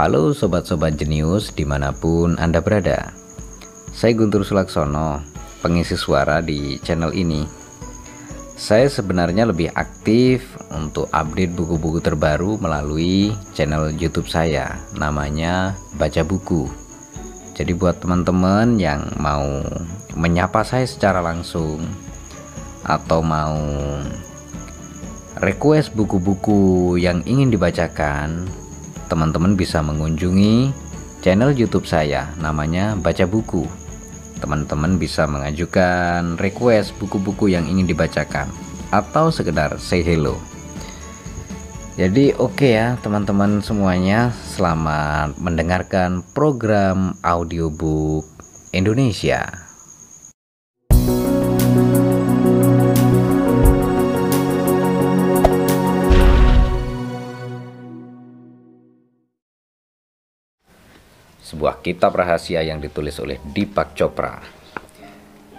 Halo sobat-sobat jenius di mana pun Anda berada. Saya Guntur Sulaksono, pengisi suara di channel ini. Saya sebenarnya lebih aktif untuk update buku-buku terbaru melalui channel youtube saya Namanya Baca Buku. Jadi buat teman-teman yang mau menyapa saya secara langsung Atau mau request buku-buku yang ingin dibacakan, teman-teman bisa mengunjungi channel YouTube saya namanya Baca Buku. Teman-teman bisa mengajukan request buku-buku yang ingin dibacakan atau sekedar say hello. Jadi oke okay ya teman-teman semuanya, selamat mendengarkan program audiobook Indonesia. Sebuah kitab rahasia yang ditulis oleh Deepak Chopra.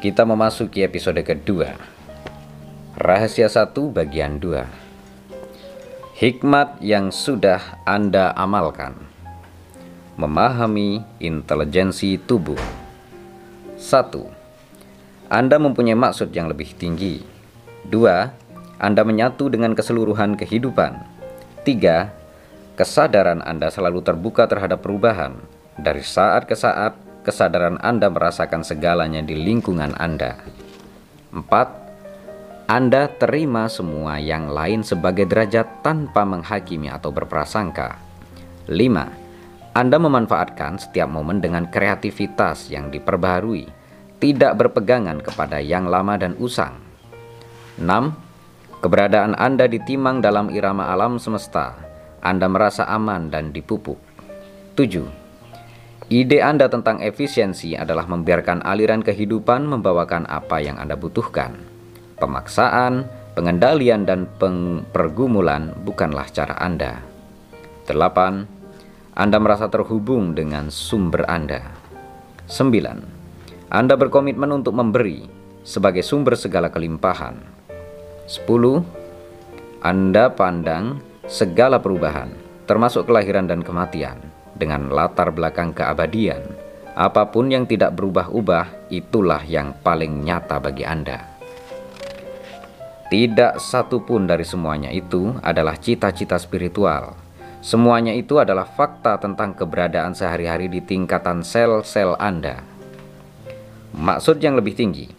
Kita memasuki episode kedua. Rahasia satu bagian 2. Hikmat yang sudah Anda amalkan. Memahami intelijensi tubuh. 1. Anda mempunyai maksud yang lebih tinggi. 2. Anda menyatu dengan keseluruhan kehidupan. 3. Kesadaran Anda selalu terbuka terhadap perubahan. Dari saat ke saat, kesadaran Anda merasakan segalanya di lingkungan Anda. 4. Anda terima semua yang lain sebagai derajat tanpa menghakimi atau berprasangka. 5. Anda memanfaatkan setiap momen dengan kreativitas yang diperbaharui, tidak berpegangan kepada yang lama dan usang. 6. Keberadaan Anda ditimang dalam irama alam semesta. Anda merasa aman dan dipupuk. 7 Ide Anda tentang efisiensi adalah membiarkan aliran kehidupan membawakan apa yang Anda butuhkan. Pemaksaan, pengendalian, dan pergumulan bukanlah cara Anda. 8. Anda merasa terhubung dengan sumber Anda. 9. Anda berkomitmen untuk memberi sebagai sumber segala kelimpahan. 10. Anda pandang segala perubahan, termasuk kelahiran dan kematian dengan latar belakang keabadian, apa pun yang tidak berubah-ubah itulah yang paling nyata bagi Anda. Tidak satu pun dari semuanya itu adalah cita-cita spiritual. Semuanya itu adalah fakta tentang keberadaan sehari-hari di tingkatan sel-sel Anda. Maksud yang lebih tinggi,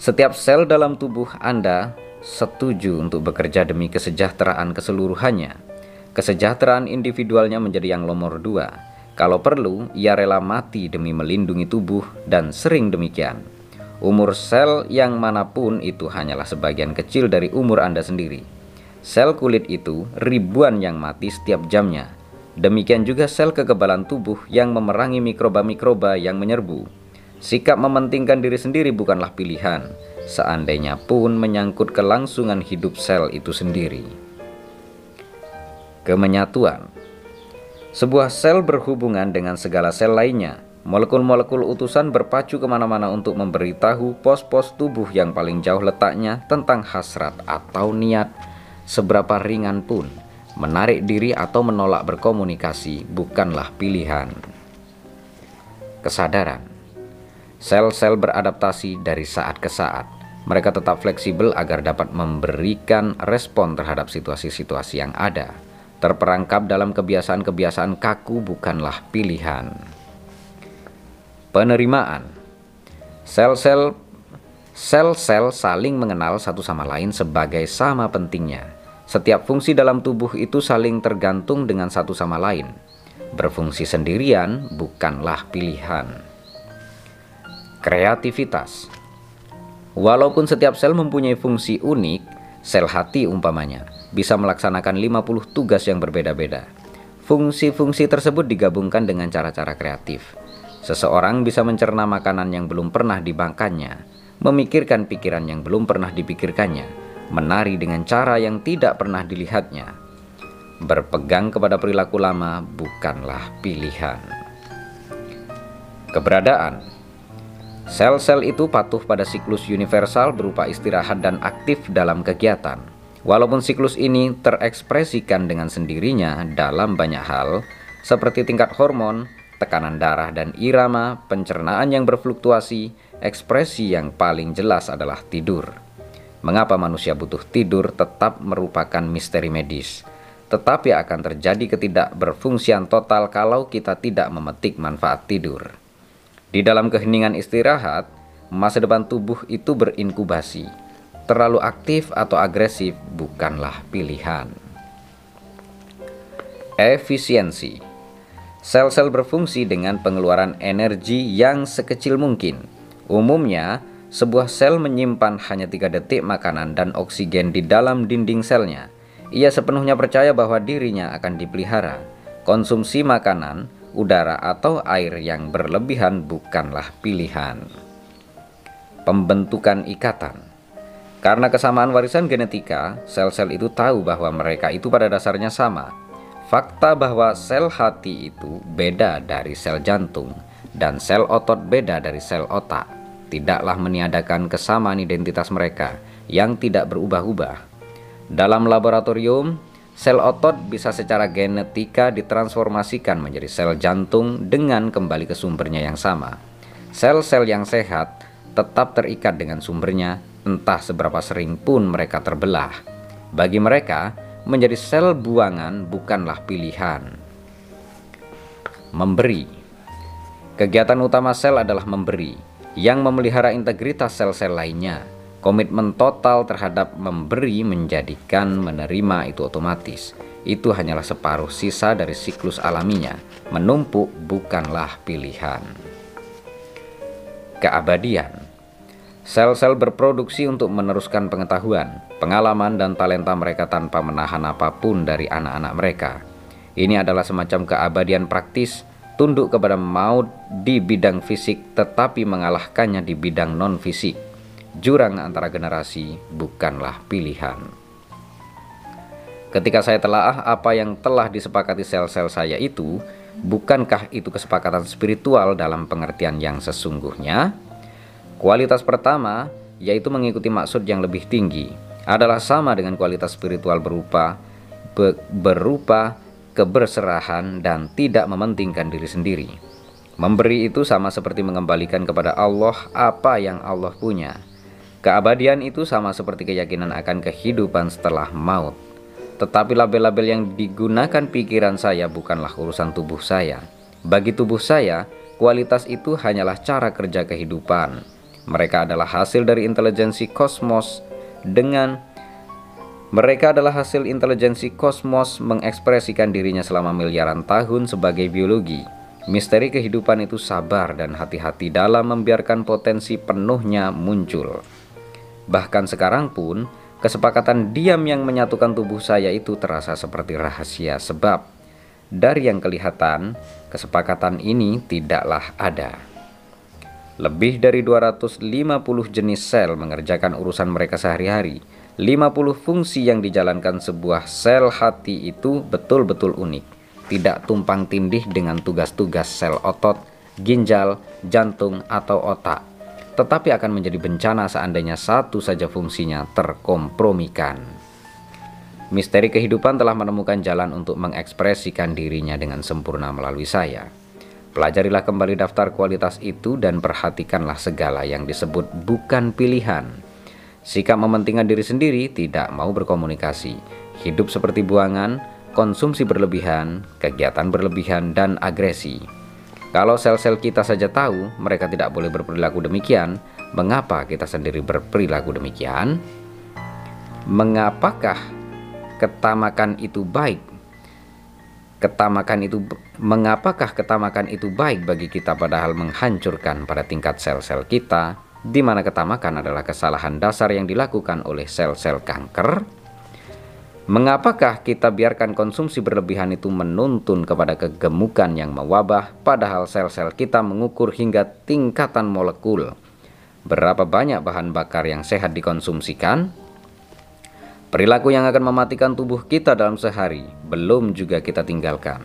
setiap sel dalam tubuh Anda setuju untuk bekerja demi kesejahteraan keseluruhannya Kesejahteraan individualnya menjadi yang nomor dua. Kalau perlu, ia rela mati demi melindungi tubuh dan sering demikian. Umur sel yang mana pun itu hanyalah sebagian kecil dari umur Anda sendiri. Sel kulit itu ribuan yang mati setiap jamnya. Demikian juga sel kekebalan tubuh yang memerangi mikroba-mikroba yang menyerbu. Sikap mementingkan diri sendiri bukanlah pilihan, seandainya pun menyangkut kelangsungan hidup sel itu sendiri kemenyatuan. Sebuah sel berhubungan dengan segala sel lainnya. Molekul-molekul utusan berpacu ke mana-mana untuk memberitahu pos-pos tubuh yang paling jauh letaknya tentang hasrat atau niat. Seberapa ringan pun, menarik diri atau menolak berkomunikasi bukanlah pilihan. Kesadaran Sel-sel beradaptasi dari saat ke saat. Mereka tetap fleksibel agar dapat memberikan respon terhadap situasi-situasi yang ada. Terperangkap dalam kebiasaan-kebiasaan kaku bukanlah pilihan. Penerimaan Sel-sel sel-sel saling mengenal satu sama lain sebagai sama pentingnya. Setiap fungsi dalam tubuh itu saling tergantung dengan satu sama lain. Berfungsi sendirian bukanlah pilihan. Kreativitas Walaupun setiap sel mempunyai fungsi unik, sel hati umpamanya, bisa melaksanakan 50 tugas yang berbeda-beda. Fungsi-fungsi tersebut digabungkan dengan cara-cara kreatif. Seseorang bisa mencerna makanan yang belum pernah dibangkannya, memikirkan pikiran yang belum pernah dipikirkannya, menari dengan cara yang tidak pernah dilihatnya. Berpegang kepada perilaku lama bukanlah pilihan. Keberadaan Sel-sel itu patuh pada siklus universal berupa istirahat dan aktif dalam kegiatan. Walaupun siklus ini terekspresikan dengan sendirinya dalam banyak hal, seperti tingkat hormon, tekanan darah dan irama, pencernaan yang berfluktuasi, ekspresi yang paling jelas adalah tidur. Mengapa manusia butuh tidur tetap merupakan misteri medis, tetapi akan terjadi ketidakberfungsian total kalau kita tidak memetik manfaat tidur. Di dalam keheningan istirahat, masa depan tubuh itu berinkubasi. Terlalu aktif atau agresif bukanlah pilihan. Efisiensi Sel-sel berfungsi dengan pengeluaran energi yang sekecil mungkin. Umumnya, sebuah sel menyimpan hanya tiga detik makanan dan oksigen di dalam dinding selnya. Ia sepenuhnya percaya bahwa dirinya akan dipelihara. Konsumsi makanan, udara, atau air yang berlebihan bukanlah pilihan. Pembentukan ikatan karena kesamaan warisan genetika, sel-sel itu tahu bahwa mereka itu pada dasarnya sama. Fakta bahwa sel hati itu beda dari sel jantung dan sel otot beda dari sel otak tidaklah meniadakan kesamaan identitas mereka yang tidak berubah-ubah. Dalam laboratorium, Sel otot bisa secara genetika ditransformasikan menjadi sel jantung dengan kembali ke sumbernya yang sama. Sel-sel yang sehat tetap terikat dengan sumbernya, entah seberapa sering pun mereka terbelah. Bagi mereka, menjadi sel buangan bukanlah pilihan. Memberi kegiatan utama sel adalah memberi, yang memelihara integritas sel-sel lainnya Komitmen total terhadap memberi menjadikan menerima itu otomatis. Itu hanyalah separuh sisa dari siklus alaminya. Menumpuk bukanlah pilihan. Keabadian Sel-sel berproduksi untuk meneruskan pengetahuan, pengalaman, dan talenta mereka tanpa menahan apa pun dari anak-anak mereka. Ini adalah semacam keabadian praktis, tunduk kepada maut di bidang fisik tetapi mengalahkannya di bidang non-fisik jurang antara generasi bukanlah pilihan. Ketika saya telah apa yang telah disepakati sel-sel saya itu, bukankah itu kesepakatan spiritual dalam pengertian yang sesungguhnya? Kualitas pertama, yaitu mengikuti maksud yang lebih tinggi, adalah sama dengan kualitas spiritual berupa be, berupa keberserahan dan tidak mementingkan diri sendiri. Memberi itu sama seperti mengembalikan kepada Allah apa yang Allah punya Keabadian itu sama seperti keyakinan akan kehidupan setelah maut. Tetapi label-label yang digunakan pikiran saya bukanlah urusan tubuh saya. Bagi tubuh saya, kualitas itu hanyalah cara kerja kehidupan. Mereka adalah hasil dari intelijensi kosmos dengan mereka adalah hasil intelijensi kosmos mengekspresikan dirinya selama miliaran tahun sebagai biologi. Misteri kehidupan itu sabar dan hati-hati dalam membiarkan potensi penuhnya muncul. Bahkan sekarang pun, kesepakatan diam yang menyatukan tubuh saya itu terasa seperti rahasia sebab dari yang kelihatan, kesepakatan ini tidaklah ada. Lebih dari 250 jenis sel mengerjakan urusan mereka sehari-hari. 50 fungsi yang dijalankan sebuah sel hati itu betul-betul unik. Tidak tumpang tindih dengan tugas-tugas sel otot, ginjal, jantung, atau otak tetapi akan menjadi bencana seandainya satu saja fungsinya terkompromikan. Misteri kehidupan telah menemukan jalan untuk mengekspresikan dirinya dengan sempurna melalui saya. Pelajarilah kembali daftar kualitas itu dan perhatikanlah segala yang disebut bukan pilihan. Sikap mementingkan diri sendiri tidak mau berkomunikasi, hidup seperti buangan, konsumsi berlebihan, kegiatan berlebihan, dan agresi. Kalau sel-sel kita saja tahu mereka tidak boleh berperilaku demikian, mengapa kita sendiri berperilaku demikian? Mengapakah ketamakan itu baik? Ketamakan itu mengapakah ketamakan itu baik bagi kita padahal menghancurkan pada tingkat sel-sel kita di mana ketamakan adalah kesalahan dasar yang dilakukan oleh sel-sel kanker? Mengapakah kita biarkan konsumsi berlebihan itu menuntun kepada kegemukan yang mewabah, padahal sel-sel kita mengukur hingga tingkatan molekul? Berapa banyak bahan bakar yang sehat dikonsumsikan? Perilaku yang akan mematikan tubuh kita dalam sehari belum juga kita tinggalkan.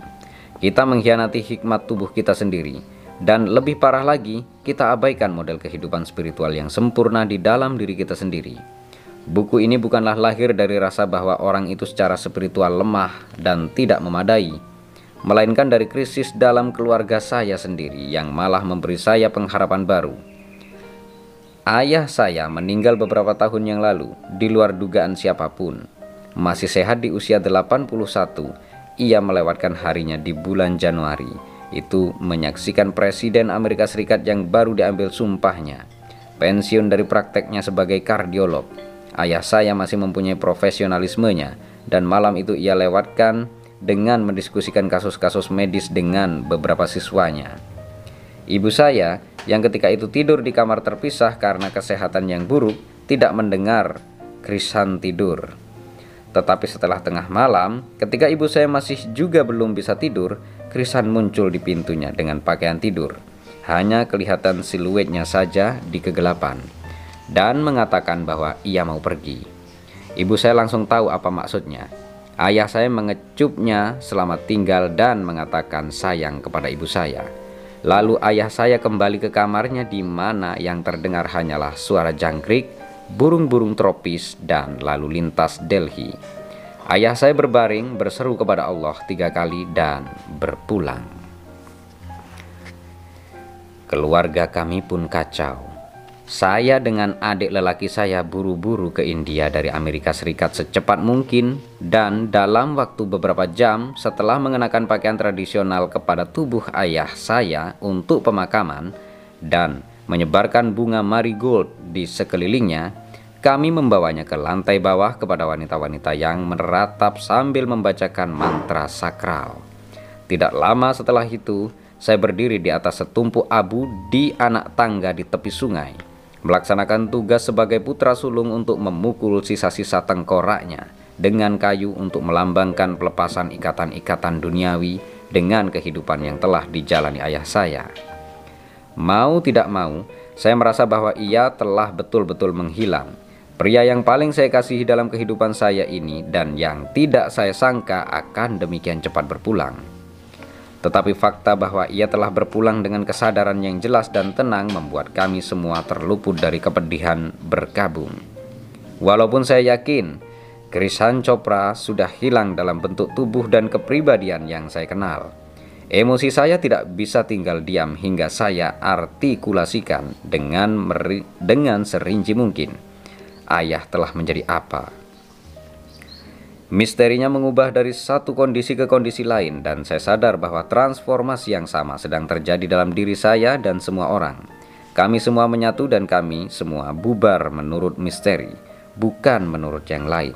Kita mengkhianati hikmat tubuh kita sendiri, dan lebih parah lagi, kita abaikan model kehidupan spiritual yang sempurna di dalam diri kita sendiri. Buku ini bukanlah lahir dari rasa bahwa orang itu secara spiritual lemah dan tidak memadai, melainkan dari krisis dalam keluarga saya sendiri yang malah memberi saya pengharapan baru. Ayah saya meninggal beberapa tahun yang lalu di luar dugaan siapa pun. Masih sehat di usia 81, ia melewatkan harinya di bulan Januari. Itu menyaksikan Presiden Amerika Serikat yang baru diambil sumpahnya. Pensiun dari prakteknya sebagai kardiolog Ayah saya masih mempunyai profesionalismenya dan malam itu ia lewatkan dengan mendiskusikan kasus-kasus medis dengan beberapa siswanya. Ibu saya yang ketika itu tidur di kamar terpisah karena kesehatan yang buruk tidak mendengar krisan tidur. Tetapi setelah tengah malam, ketika ibu saya masih juga belum bisa tidur, Krisan muncul di pintunya dengan pakaian tidur. Hanya kelihatan siluetnya saja di kegelapan dan mengatakan bahwa ia mau pergi. Ibu saya langsung tahu apa maksudnya. Ayah saya mengecupnya selamat tinggal dan mengatakan sayang kepada ibu saya. Lalu ayah saya kembali ke kamarnya di mana yang terdengar hanyalah suara jangkrik, burung-burung tropis, dan lalu lintas Delhi. Ayah saya berbaring berseru kepada Allah tiga kali dan berpulang. Keluarga kami pun kacau. Saya dengan adik lelaki saya buru-buru ke India dari Amerika Serikat secepat mungkin dan dalam waktu beberapa jam setelah mengenakan pakaian tradisional kepada tubuh ayah saya untuk pemakaman dan menyebarkan bunga marigold di sekelilingnya, kami membawanya ke lantai bawah kepada wanita-wanita yang meratap sambil membacakan mantra sakral. Tidak lama setelah itu, saya berdiri di atas setumpuk abu di anak tangga di tepi sungai melaksanakan tugas sebagai putra sulung untuk memukul sisa-sisa tengkoraknya dengan kayu untuk melambangkan pelepasan ikatan-ikatan duniawi dengan kehidupan yang telah dijalani ayah saya. Mau tidak mau, saya merasa bahwa ia telah betul-betul menghilang. Pria yang paling saya kasihi dalam kehidupan saya ini dan yang tidak saya sangka akan demikian cepat berpulang. Tetapi fakta bahwa ia telah berpulang dengan kesadaran yang jelas dan tenang membuat kami semua terluput dari kepedihan berkabung. Walaupun saya yakin Krishan Chopra sudah hilang dalam bentuk tubuh dan kepribadian yang saya kenal. Emosi saya tidak bisa tinggal diam hingga saya artikulasikan dengan dengan serinci mungkin. Ayah telah menjadi apa? Misterinya mengubah dari satu kondisi ke kondisi lain dan saya sadar bahwa transformasi yang sama sedang terjadi dalam diri saya dan semua orang. Kami semua menyatu dan kami semua bubar menurut misteri, bukan menurut yang lain.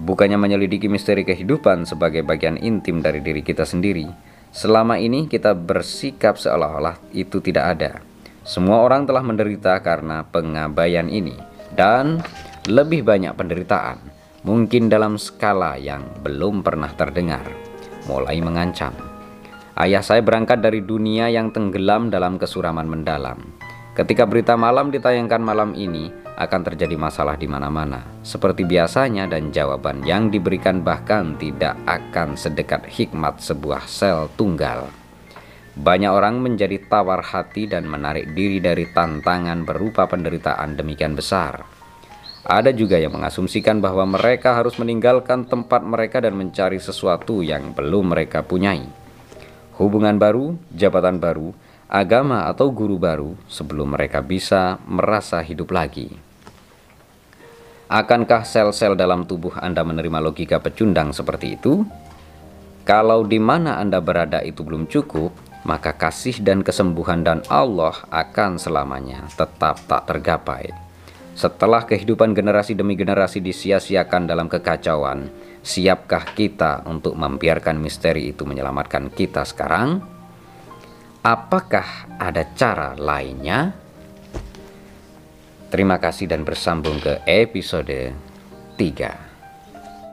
Bukannya menyelidiki misteri kehidupan sebagai bagian intim dari diri kita sendiri, selama ini kita bersikap seolah-olah itu tidak ada. Semua orang telah menderita karena pengabaian ini dan lebih banyak penderitaan mungkin dalam skala yang belum pernah terdengar, mulai mengancam. Ayah saya berangkat dari dunia yang tenggelam dalam kesuraman mendalam. Ketika berita malam ditayangkan malam ini, akan terjadi masalah di mana-mana. Seperti biasanya dan jawaban yang diberikan bahkan tidak akan sedekat hikmat sebuah sel tunggal. Banyak orang menjadi tawar hati dan menarik diri dari tantangan berupa penderitaan demikian besar. Ada juga yang mengasumsikan bahwa mereka harus meninggalkan tempat mereka dan mencari sesuatu yang belum mereka punyai. Hubungan baru, jabatan baru, agama atau guru baru sebelum mereka bisa merasa hidup lagi. Akankah sel-sel dalam tubuh Anda menerima logika pecundang seperti itu? Kalau di mana Anda berada itu belum cukup, maka kasih dan kesembuhan dan Allah akan selamanya tetap tak tergapai. Setelah kehidupan generasi demi generasi disia-siakan dalam kekacauan, siapkah kita untuk membiarkan misteri itu menyelamatkan kita sekarang? Apakah ada cara lainnya? Terima kasih dan bersambung ke episode 3.